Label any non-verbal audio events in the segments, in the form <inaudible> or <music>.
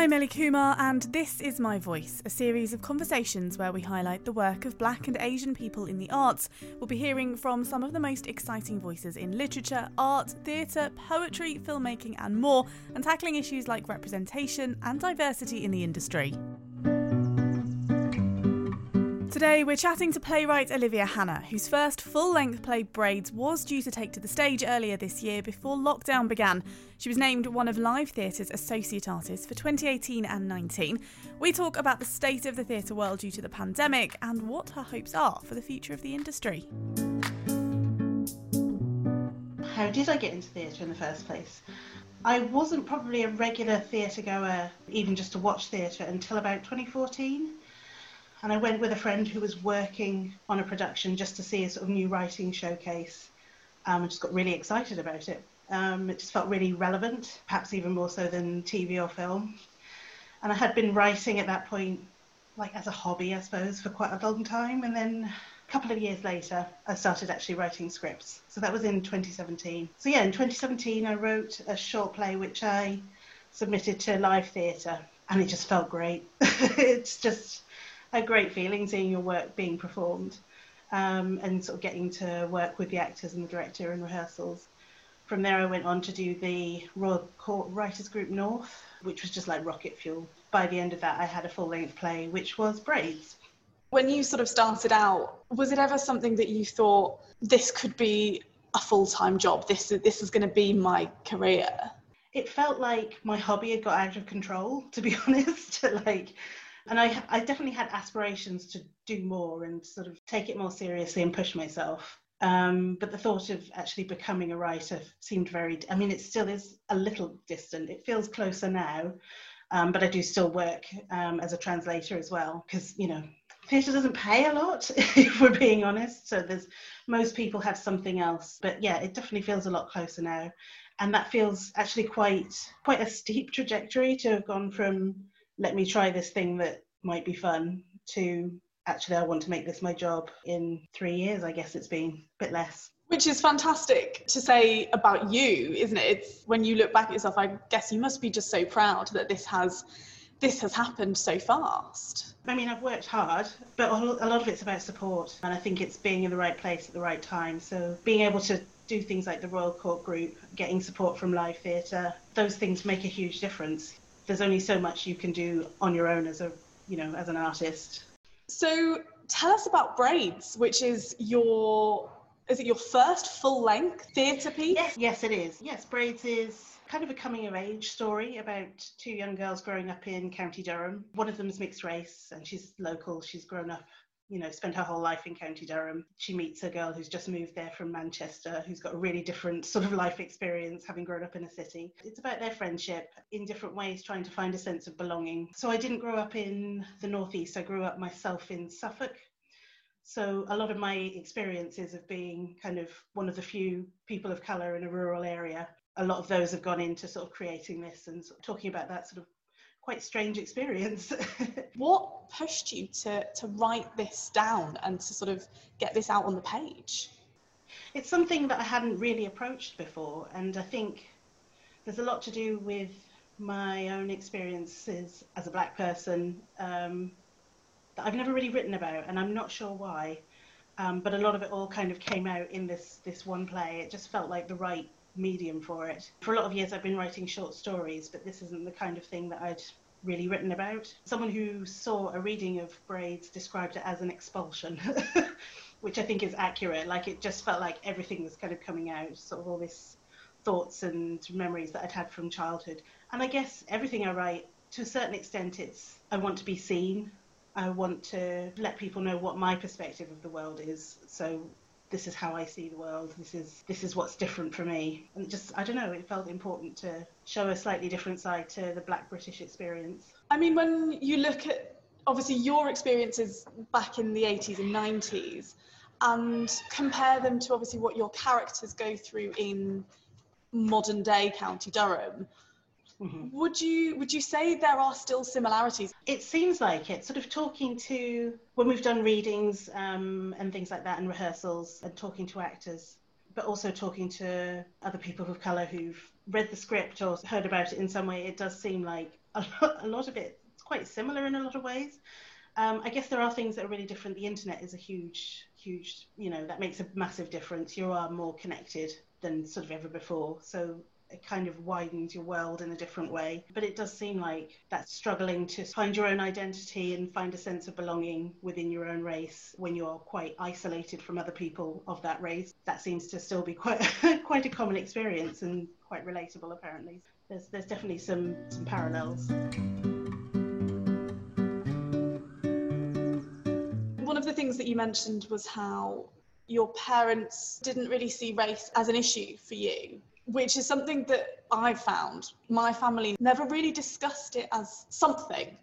I'm Ellie Kumar, and this is My Voice, a series of conversations where we highlight the work of Black and Asian people in the arts. We'll be hearing from some of the most exciting voices in literature, art, theatre, poetry, filmmaking, and more, and tackling issues like representation and diversity in the industry. Today, we're chatting to playwright Olivia Hanna, whose first full length play Braids was due to take to the stage earlier this year before lockdown began. She was named one of Live Theatre's Associate Artists for 2018 and 19. We talk about the state of the theatre world due to the pandemic and what her hopes are for the future of the industry. How did I get into theatre in the first place? I wasn't probably a regular theatre goer, even just to watch theatre, until about 2014 and I went with a friend who was working on a production just to see a sort of new writing showcase. Um, and just got really excited about it. Um, it just felt really relevant, perhaps even more so than TV or film. And I had been writing at that point, like as a hobby, I suppose, for quite a long time. And then a couple of years later, I started actually writing scripts. So that was in 2017. So yeah, in 2017, I wrote a short play which I submitted to Live Theatre, and it just felt great. <laughs> it's just a great feeling seeing your work being performed um, and sort of getting to work with the actors and the director in rehearsals. From there, I went on to do the Royal Court Writers Group North, which was just like rocket fuel. By the end of that, I had a full length play, which was Braids. When you sort of started out, was it ever something that you thought this could be a full time job? This, this is going to be my career? It felt like my hobby had got out of control, to be <laughs> honest. <laughs> like, and I, I definitely had aspirations to do more and sort of take it more seriously and push myself. Um, but the thought of actually becoming a writer seemed very, I mean, it still is a little distant. It feels closer now, um, but I do still work um, as a translator as well because, you know, theatre doesn't pay a lot, <laughs> if we're being honest. So there's most people have something else. But yeah, it definitely feels a lot closer now. And that feels actually quite quite a steep trajectory to have gone from let me try this thing that might be fun to actually I want to make this my job in three years, I guess it's been a bit less. Which is fantastic to say about you, isn't it? It's when you look back at yourself, I guess you must be just so proud that this has this has happened so fast. I mean, I've worked hard, but a lot of it's about support, and I think it's being in the right place at the right time. So being able to do things like the Royal Court Group, getting support from live theatre, those things make a huge difference there's only so much you can do on your own as a you know as an artist. So tell us about braids which is your is it your first full length theatre piece? Yes yes it is. Yes braids is kind of a coming of age story about two young girls growing up in county durham. One of them is mixed race and she's local. She's grown up you know, spent her whole life in County Durham. She meets a girl who's just moved there from Manchester, who's got a really different sort of life experience, having grown up in a city. It's about their friendship in different ways, trying to find a sense of belonging. So I didn't grow up in the Northeast, I grew up myself in Suffolk. So a lot of my experiences of being kind of one of the few people of colour in a rural area, a lot of those have gone into sort of creating this and sort of talking about that sort of quite strange experience. <laughs> what pushed you to, to write this down and to sort of get this out on the page? It's something that I hadn't really approached before, and I think there's a lot to do with my own experiences as a black person um, that I've never really written about, and I'm not sure why. Um, but a lot of it all kind of came out in this this one play. It just felt like the right medium for it. For a lot of years, I've been writing short stories, but this isn't the kind of thing that I'd really written about. Someone who saw a reading of Braids described it as an expulsion, <laughs> which I think is accurate. Like it just felt like everything was kind of coming out, sort of all this thoughts and memories that I'd had from childhood. And I guess everything I write, to a certain extent, it's I want to be seen. I want to let people know what my perspective of the world is. So this is how I see the world. This is this is what's different for me. And just I don't know, it felt important to show a slightly different side to the Black British experience. I mean, when you look at obviously your experiences back in the 80s and 90s, and compare them to obviously what your characters go through in modern day County Durham. Mm-hmm. Would you would you say there are still similarities? It seems like it. Sort of talking to when we've done readings um, and things like that and rehearsals and talking to actors, but also talking to other people of colour who've read the script or heard about it in some way. It does seem like a <laughs> lot, a lot of it it's quite similar in a lot of ways. Um, I guess there are things that are really different. The internet is a huge, huge, you know, that makes a massive difference. You are more connected than sort of ever before. So it kind of widens your world in a different way. But it does seem like that's struggling to find your own identity and find a sense of belonging within your own race when you're quite isolated from other people of that race. That seems to still be quite <laughs> quite a common experience and quite relatable apparently. There's there's definitely some some parallels. One of the things that you mentioned was how your parents didn't really see race as an issue for you which is something that I've found. My family never really discussed it as something.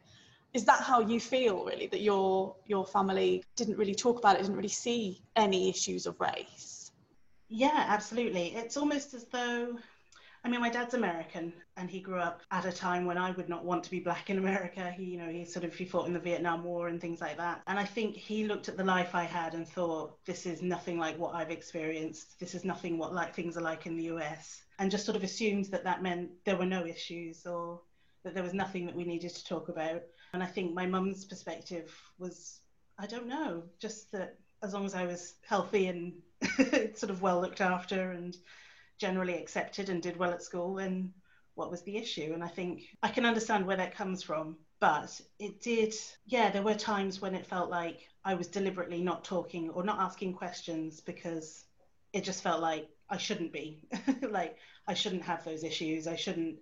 Is that how you feel really that your your family didn't really talk about it, didn't really see any issues of race? Yeah, absolutely. It's almost as though I mean, my dad's American, and he grew up at a time when I would not want to be black in America. He, you know, he sort of he fought in the Vietnam War and things like that. And I think he looked at the life I had and thought, this is nothing like what I've experienced. This is nothing what like things are like in the US, and just sort of assumed that that meant there were no issues or that there was nothing that we needed to talk about. And I think my mum's perspective was, I don't know, just that as long as I was healthy and <laughs> sort of well looked after and generally accepted and did well at school, then what was the issue? And I think I can understand where that comes from. But it did, yeah, there were times when it felt like I was deliberately not talking or not asking questions because it just felt like I shouldn't be. <laughs> like, I shouldn't have those issues. I shouldn't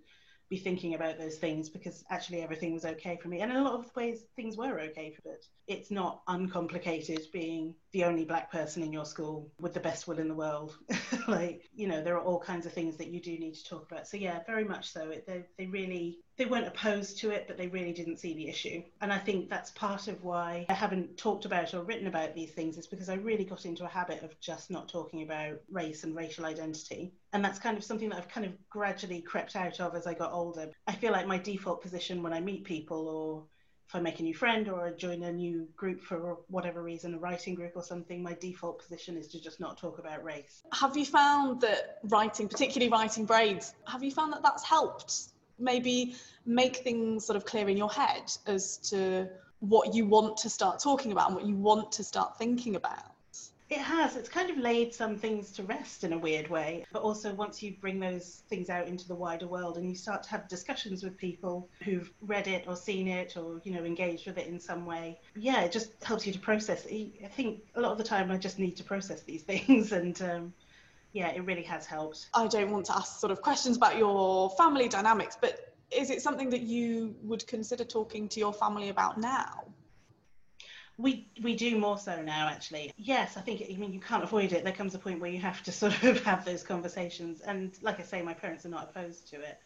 be thinking about those things because actually everything was okay for me. And in a lot of ways, things were okay for it. It's not uncomplicated being the only black person in your school with the best will in the world. <laughs> like, you know, there are all kinds of things that you do need to talk about. So, yeah, very much so. It, they, they really, they weren't opposed to it, but they really didn't see the issue. And I think that's part of why I haven't talked about or written about these things is because I really got into a habit of just not talking about race and racial identity and that's kind of something that I've kind of gradually crept out of as I got older. I feel like my default position when I meet people or if I make a new friend or I join a new group for whatever reason, a writing group or something, my default position is to just not talk about race. Have you found that writing, particularly writing braids, have you found that that's helped maybe make things sort of clear in your head as to what you want to start talking about and what you want to start thinking about? It has. It's kind of laid some things to rest in a weird way. But also, once you bring those things out into the wider world and you start to have discussions with people who've read it or seen it or, you know, engaged with it in some way, yeah, it just helps you to process. I think a lot of the time I just need to process these <laughs> things and, um, yeah, it really has helped. I don't want to ask sort of questions about your family dynamics, but is it something that you would consider talking to your family about now? We we do more so now, actually. Yes, I think. I mean, you can't avoid it. There comes a point where you have to <laughs> sort of have those conversations, and like I say, my parents are not opposed to it.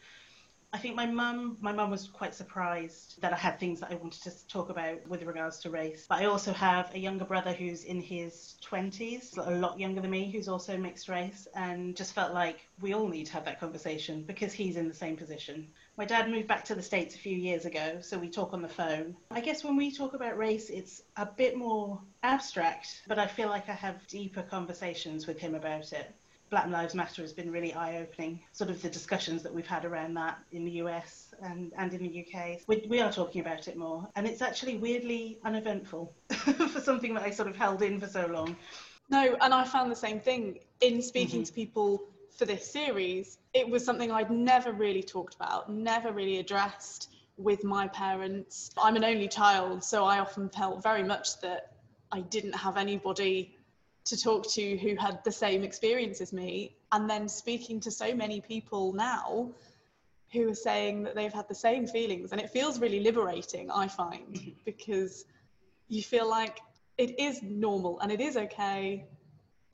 I think my mum, my mum was quite surprised that I had things that I wanted to talk about with regards to race. But I also have a younger brother who's in his 20s, a lot younger than me, who's also mixed race, and just felt like we all need to have that conversation because he's in the same position. My dad moved back to the States a few years ago, so we talk on the phone. I guess when we talk about race, it's a bit more abstract, but I feel like I have deeper conversations with him about it. Black Lives Matter has been really eye opening, sort of the discussions that we've had around that in the US and, and in the UK. We, we are talking about it more, and it's actually weirdly uneventful <laughs> for something that I sort of held in for so long. No, and I found the same thing in speaking mm-hmm. to people for this series. It was something I'd never really talked about, never really addressed with my parents. I'm an only child, so I often felt very much that I didn't have anybody to talk to who had the same experience as me. And then speaking to so many people now who are saying that they've had the same feelings. And it feels really liberating, I find, mm-hmm. because you feel like it is normal and it is okay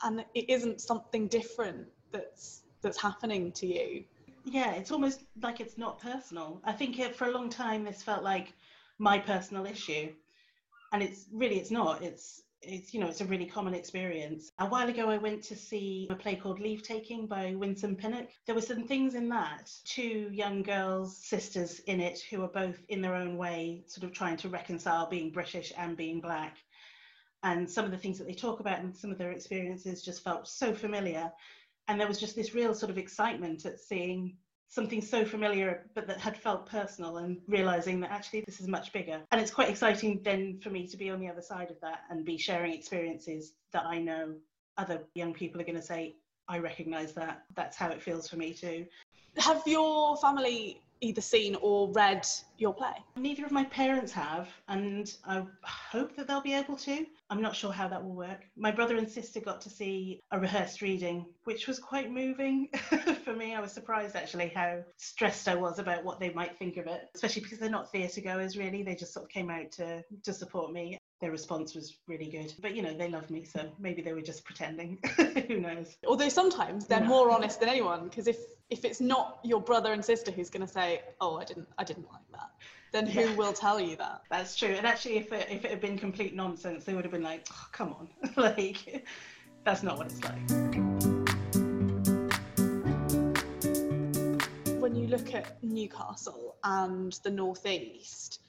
and it isn't something different that's that's happening to you? Yeah it's almost like it's not personal. I think it, for a long time this felt like my personal issue. And it's really it's not. It's it's you know it's a really common experience. A while ago i went to see a play called leave taking by winsome pinnock. There were some things in that two young girls sisters in it who are both in their own way sort of trying to reconcile being british and being black. And some of the things that they talk about and some of their experiences just felt so familiar and there was just this real sort of excitement at seeing something so familiar but that had felt personal and realizing that actually this is much bigger. And it's quite exciting then for me to be on the other side of that and be sharing experiences that i know other young people are going to say i recognize that. That's how it feels for me too. Have your family either seen or read your play? Neither of my parents have, and I hope that they'll be able to. I'm not sure how that will work. My brother and sister got to see a rehearsed reading, which was quite moving <laughs> for me. I was surprised actually how stressed I was about what they might think of it, especially because they're not theatre goers really. They just sort of came out to, to support me their response was really good. But you know, they love me, so maybe they were just pretending. <laughs> Who knows? Although sometimes they're no. more honest than anyone, because if if it's not your brother and sister who's going to say, "Oh, I didn't, I didn't like that," then who yeah. will tell you that? That's true. And actually, if it, if it had been complete nonsense, they would have been like, oh, "Come on, <laughs> like that's not what it's like." When you look at Newcastle and the northeast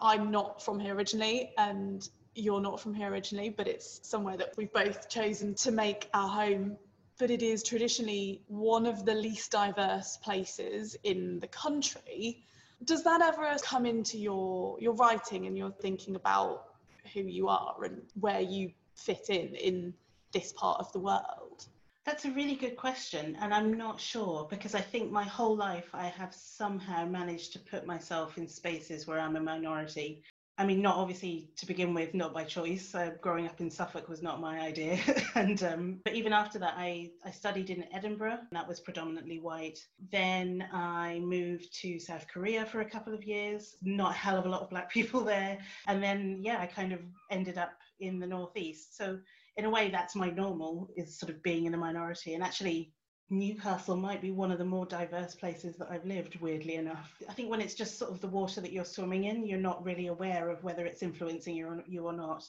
I'm not from here originally, and you're not from here originally, but it's somewhere that we've both chosen to make our home. But it is traditionally one of the least diverse places in the country. Does that ever come into your your writing and your thinking about who you are and where you fit in in this part of the world? That's a really good question, and I'm not sure because I think my whole life I have somehow managed to put myself in spaces where I'm a minority. I mean, not obviously to begin with, not by choice. Uh, growing up in Suffolk was not my idea, <laughs> and um, but even after that, I I studied in Edinburgh. That was predominantly white. Then I moved to South Korea for a couple of years. Not a hell of a lot of black <laughs> people there, and then yeah, I kind of ended up in the northeast. So in a way, that's my normal is sort of being in a minority. And actually, Newcastle might be one of the more diverse places that I've lived, weirdly enough. I think when it's just sort of the water that you're swimming in, you're not really aware of whether it's influencing you or, not.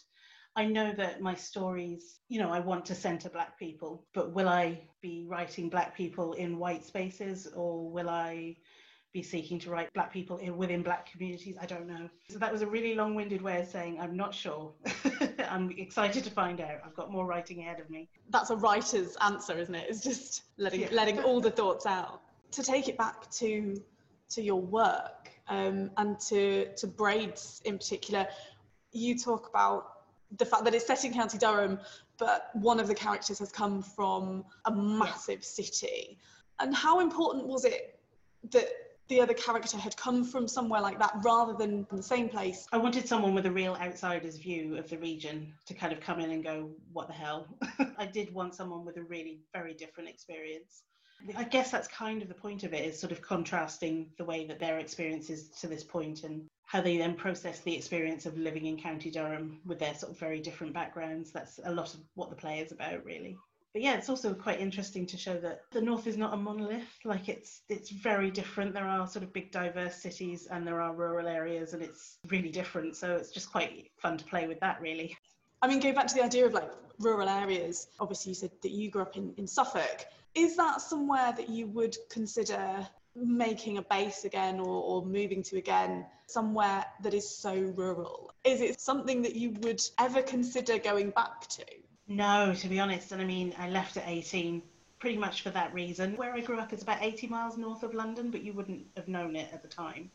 I know that my stories, you know, I want to centre black people, but will I be writing black people in white spaces or will I be seeking to write black people in, within black communities? I don't know. So that was a really long winded way of saying I'm not sure. <laughs> I'm excited to find out. I've got more writing ahead of me. That's a writer's answer, isn't it? It's just letting yeah. letting all the <laughs> thoughts out. To take it back to to your work um, and to to braids in particular, you talk about the fact that it's set in County Durham, but one of the characters has come from a massive city. And how important was it that the other character had come from somewhere like that rather than from the same place. I wanted someone with a real outsider's view of the region to kind of come in and go, what the hell? <laughs> I did want someone with a really very different experience. I guess that's kind of the point of it is sort of contrasting the way that their experience is to this point and how they then process the experience of living in County Durham with their sort of very different backgrounds. That's a lot of what the play is about, really but yeah, it's also quite interesting to show that the north is not a monolith. Like it's it's very different. There are sort of big diverse cities and there are rural areas, and it's really different. So it's just quite fun to play with that, really. I mean, going back to the idea of like rural areas. Obviously, you said that you grew up in, in Suffolk. Is that somewhere that you would consider making a base again or, or moving to again somewhere that is so rural? Is it something that you would ever consider going back to? No, to be honest. And I mean, I left at 18 pretty much for that reason. Where I grew up is about 80 miles north of London, but you wouldn't have known it at the time.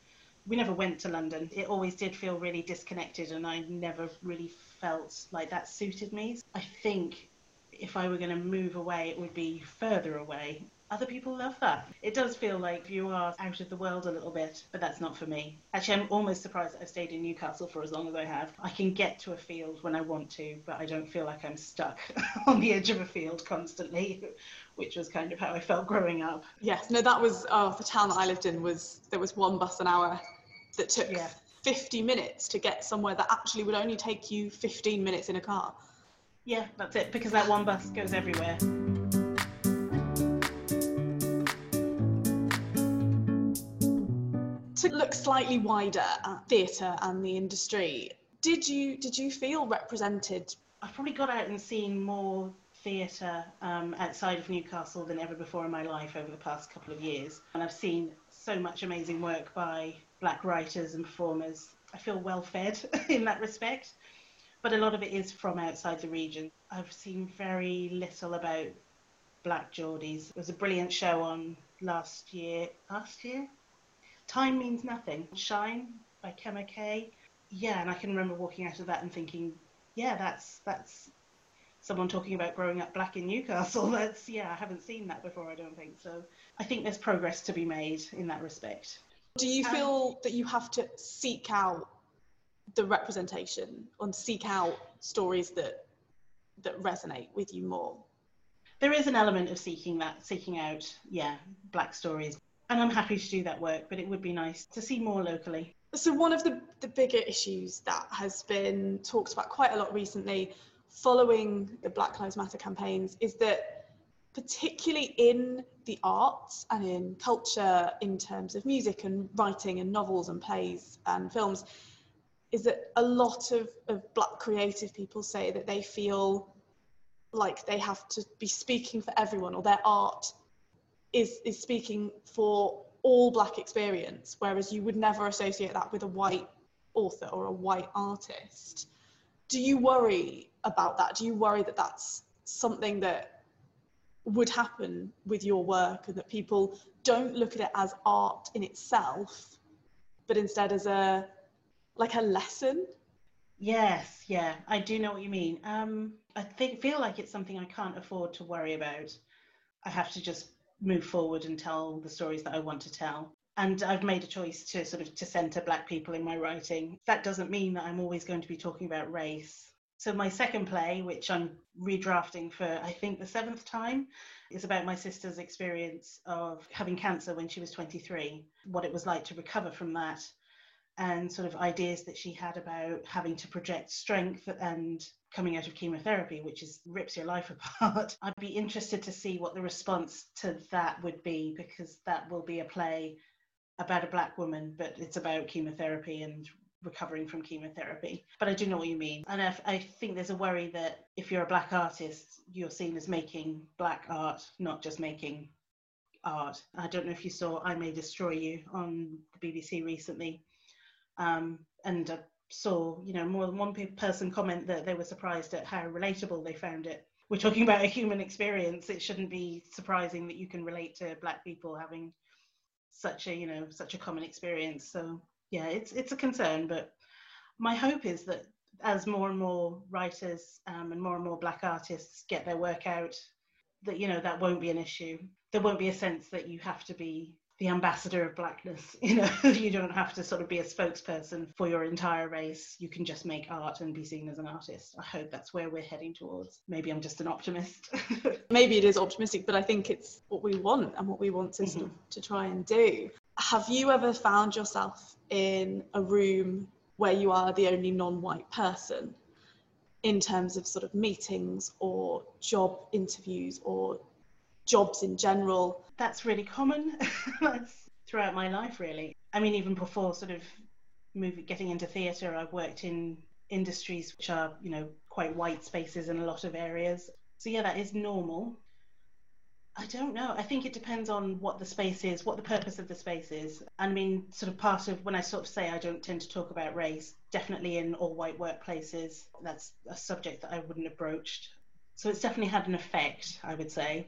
We never went to London. It always did feel really disconnected, and I never really felt like that suited me. I think if I were going to move away, it would be further away other people love that. It does feel like you are out of the world a little bit, but that's not for me. Actually, I'm almost surprised that I've stayed in Newcastle for as long as I have. I can get to a field when I want to, but I don't feel like I'm stuck <laughs> on the edge of a field constantly, <laughs> which was kind of how I felt growing up. Yes, no, that was oh, the town that I lived in was there was one bus an hour that took yeah. 50 minutes to get somewhere that actually would only take you 15 minutes in a car. Yeah, that's it, because that one bus goes everywhere. Slightly wider at theatre and the industry, did you did you feel represented? I've probably got out and seen more theatre um, outside of Newcastle than ever before in my life over the past couple of years, and I've seen so much amazing work by black writers and performers. I feel well fed <laughs> in that respect, but a lot of it is from outside the region. I've seen very little about Black Geordies. There was a brilliant show on last year. Last year? Time Means Nothing. Shine by Kema Kay. Yeah, and I can remember walking out of that and thinking, yeah, that's that's someone talking about growing up black in Newcastle. <laughs> That's yeah, I haven't seen that before. I don't think so. I think there's progress to be made in that respect. Do you feel um, that you have to seek out the representation and seek out stories that that resonate with you more? There is an element of seeking that, seeking out, yeah, black stories. And I'm happy to do that work, but it would be nice to see more locally. So one of the, the bigger issues that has been talked about quite a lot recently following the Black Lives Matter campaigns is that particularly in the arts and in culture in terms of music and writing and novels and plays and films is that a lot of, of black creative people say that they feel like they have to be speaking for everyone or their art is is speaking for all black experience whereas you would never associate that with a white author or a white artist. Do you worry about that? Do you worry that that's something that would happen with your work and that people don't look at it as art in itself but instead as a like a lesson? Yes yeah i do know what you mean. Um i think feel like it's something i can't afford to worry about. I have to just move forward and tell the stories that i want to tell. And i've made a choice to sort of to center black people in my writing. That doesn't mean that i'm always going to be talking about race. So my second play, which I'm redrafting for I think the seventh time, is about my sister's experience of having cancer when she was 23, what it was like to recover from that, and sort of ideas that she had about having to project strength and coming out of chemotherapy, which is rips your life <laughs> apart. I'd be interested to see what the response to that would be because that will be a play about a black woman, but it's about chemotherapy and recovering from chemotherapy. But I do know what you mean. And I, I, think there's a worry that if you're a black artist, you're seen as making black art, not just making art. I don't know if you saw I May Destroy You on the BBC recently. Um, and I saw, you know, more than one person comment that they were surprised at how relatable they found it. We're talking about a human experience. It shouldn't be surprising that you can relate to black people having such a, you know, such a common experience. So yeah, it's it's a concern, but my hope is that as more and more writers um, and more and more black artists get their work out, that you know that won't be an issue. There won't be a sense that you have to be the ambassador of blackness. <laughs> You know, you don't have to sort of be a spokesperson for your entire race. You can just make art and be seen as an artist. I hope that's where we're heading towards. Maybe I'm just an optimist. <laughs> Maybe it is optimistic, but I think it's what we want and what we want to mm-hmm. to try and do. Have you ever found yourself in a room where you are the only non-white person in terms of sort of meetings or job interviews or jobs in general? That's really common. <laughs> Throughout my life, really. I mean, even before sort of moving, getting into theatre, I've worked in industries which are, you know, quite white spaces in a lot of areas. So yeah, that is normal. I don't know. I think it depends on what the space is, what the purpose of the space is. I mean, sort of part of when I sort of say I don't tend to talk about race, definitely in all white workplaces, that's a subject that I wouldn't have broached. So it's definitely had an effect, I would say.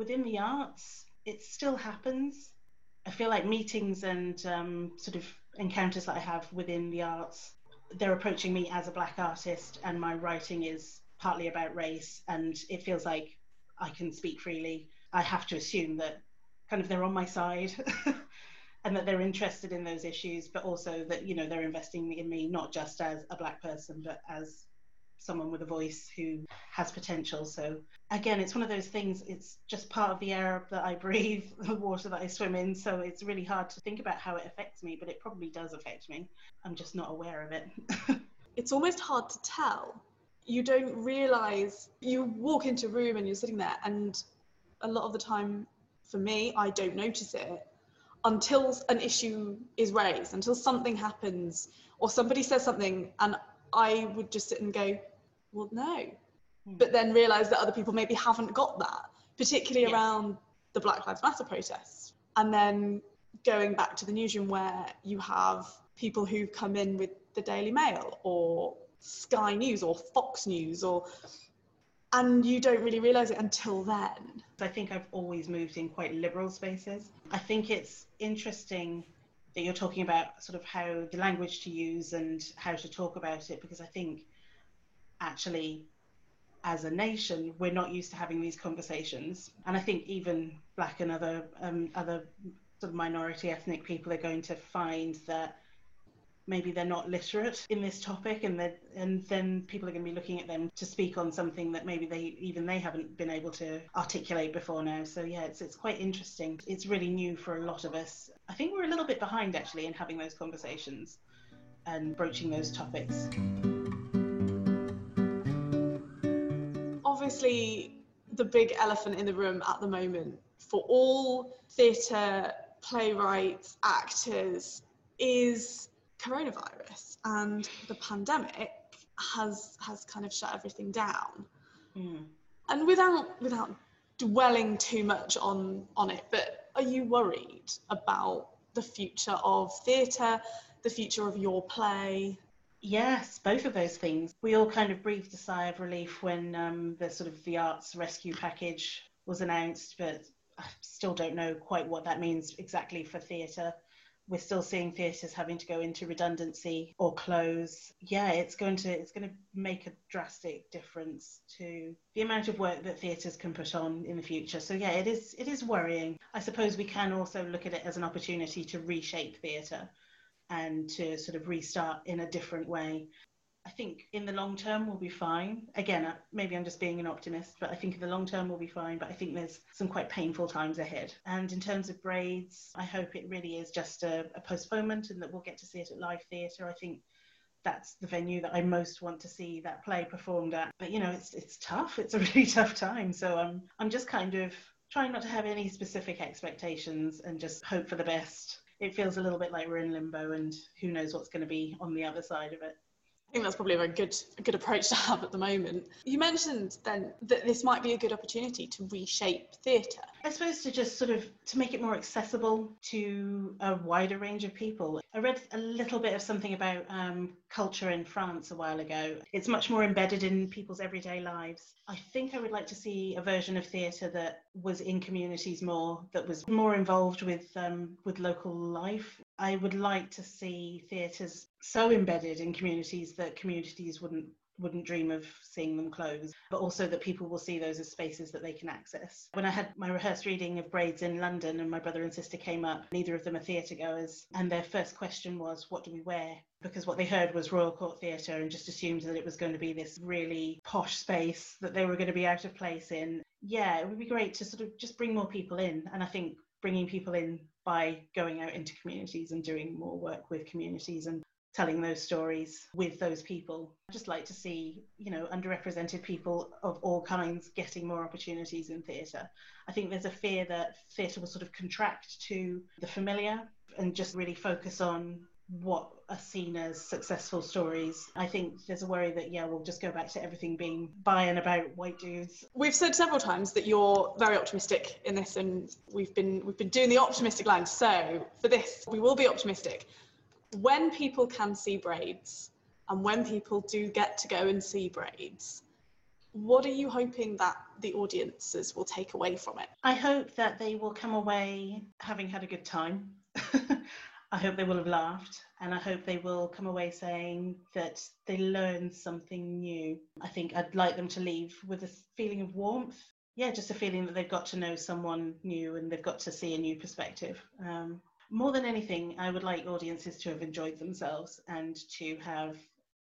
Within the arts, it still happens. I feel like meetings and um, sort of encounters that I have within the arts, they're approaching me as a black artist, and my writing is partly about race, and it feels like I can speak freely I have to assume that kind of they're on my side <laughs> and that they're interested in those issues, but also that, you know, they're investing in me not just as a black person, but as someone with a voice who has potential. So again, it's one of those things, it's just part of the air that I <laughs> breathe, the water that I swim in. So it's really hard to think about how it affects me, but it probably does affect me. I'm just not aware of it. <laughs> it's almost hard to tell. You don't realize you walk into a room and you're sitting there and a lot of the time for me, I don't notice it until an issue is raised, until something happens or somebody says something and I would just sit and go, well, no. Hmm. But then realize that other people maybe haven't got that, particularly yes. around the Black Lives Matter protests. And then going back to the newsroom where you have people who come in with the Daily Mail or Sky News or Fox News or and you don't really realize it until then I think I've always moved in quite liberal spaces. I think it's interesting that you're talking about sort of how the language to use and how to talk about it because I think actually as a nation we're not used to having these conversations. And I think even black and other um, other sort of minority ethnic people are going to find that maybe they're not literate in this topic and and then people are going to be looking at them to speak on something that maybe they even they haven't been able to articulate before now. So yeah it's it's quite interesting. It's really new for a lot of us. I think we're a little bit behind actually in having those conversations and broaching those topics obviously the big elephant in the room at the moment for all theatre playwrights actors is coronavirus and the pandemic has has kind of shut everything down. Mm. And without without dwelling too much on on it, but are you worried about the future of theatre, the future of your play? Yes, both of those things. We all kind of breathed a sigh of relief when um, the sort of the arts rescue package was announced, but I still don't know quite what that means exactly for theatre we're still seeing theatres having to go into redundancy or close. Yeah, it's going to it's going to make a drastic difference to the amount of work that theatres can put on in the future. So yeah, it is it is worrying. I suppose we can also look at it as an opportunity to reshape theatre and to sort of restart in a different way. I think in the long term we'll be fine. Again, maybe I'm just being an optimist, but I think in the long term we'll be fine. But I think there's some quite painful times ahead. And in terms of braids, I hope it really is just a, a postponement and that we'll get to see it at Live Theatre. I think that's the venue that I most want to see that play performed at. But you know, it's it's tough. It's a <laughs> really tough time. So I'm I'm just kind of trying not to have any specific expectations and just hope for the best. It feels a little bit like we're in limbo and who knows what's going to be on the other side of it. I think that's probably a good a good approach to have at the moment. You mentioned then that this might be a good opportunity to reshape theatre. I suppose to just sort of to make it more accessible to a wider range of people. I read a little bit of something about um, culture in France a while ago. It's much more embedded in people's everyday lives. I think I would like to see a version of theatre that was in communities more, that was more involved with um, with local life. I would like to see theatres so embedded in communities that communities wouldn't wouldn't dream of seeing them close, but also that people will see those as spaces that they can access. When I had my rehearsed reading of Braids in London and my brother and sister came up, neither of them are theatre goers, and their first question was, What do we wear? Because what they heard was Royal Court Theatre and just assumed that it was going to be this really posh space that they were going to be out of place in. Yeah, it would be great to sort of just bring more people in. And I think bringing people in by going out into communities and doing more work with communities and telling those stories with those people. I just like to see, you know, underrepresented people of all kinds getting more opportunities in theatre. I think there's a fear that theatre will sort of contract to the familiar and just really focus on what are seen as successful stories. I think there's a worry that yeah, we'll just go back to everything being by and about white dudes. We've said several times that you're very optimistic in this, and we've been we've been doing the optimistic line. So for this, we will be optimistic. When people can see braids, and when people do get to go and see braids, what are you hoping that the audiences will take away from it? I hope that they will come away having had a good time. <laughs> I hope they will have laughed and I hope they will come away saying that they learned something new. I think I'd like them to leave with a feeling of warmth. Yeah, just a feeling that they've got to know someone new and they've got to see a new perspective. Um, more than anything, I would like audiences to have enjoyed themselves and to have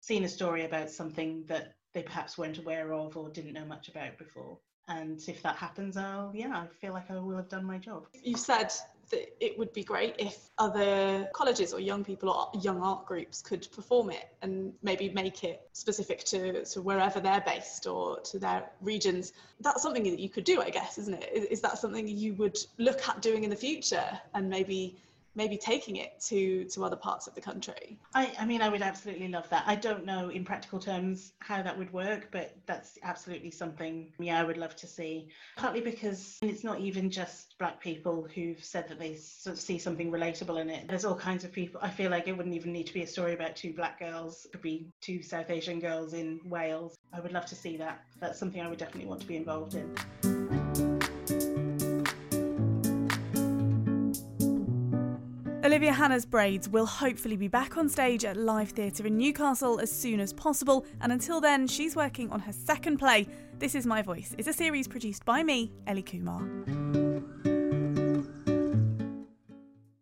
seen a story about something that they perhaps weren't aware of or didn't know much about before. And if that happens, I'll, yeah, I feel like I will have done my job. You said that it would be great if other colleges or young people or young art groups could perform it and maybe make it specific to, to wherever they're based or to their regions. That's something that you could do, I guess, isn't it? Is, is that something you would look at doing in the future and maybe maybe taking it to to other parts of the country. I, I mean i would absolutely love that. I don't know in practical terms how that would work but that's absolutely something yeah i would love to see. Partly because it's not even just black people who've said that they sort of see something relatable in it. There's all kinds of people i feel like it wouldn't even need to be a story about two black girls it could be two south asian girls in wales. I would love to see that. That's something i would definitely want to be involved in Olivia Hanna's Braids will hopefully be back on stage at Live Theatre in Newcastle as soon as possible, and until then, she's working on her second play. This Is My Voice is a series produced by me, Ellie Kumar.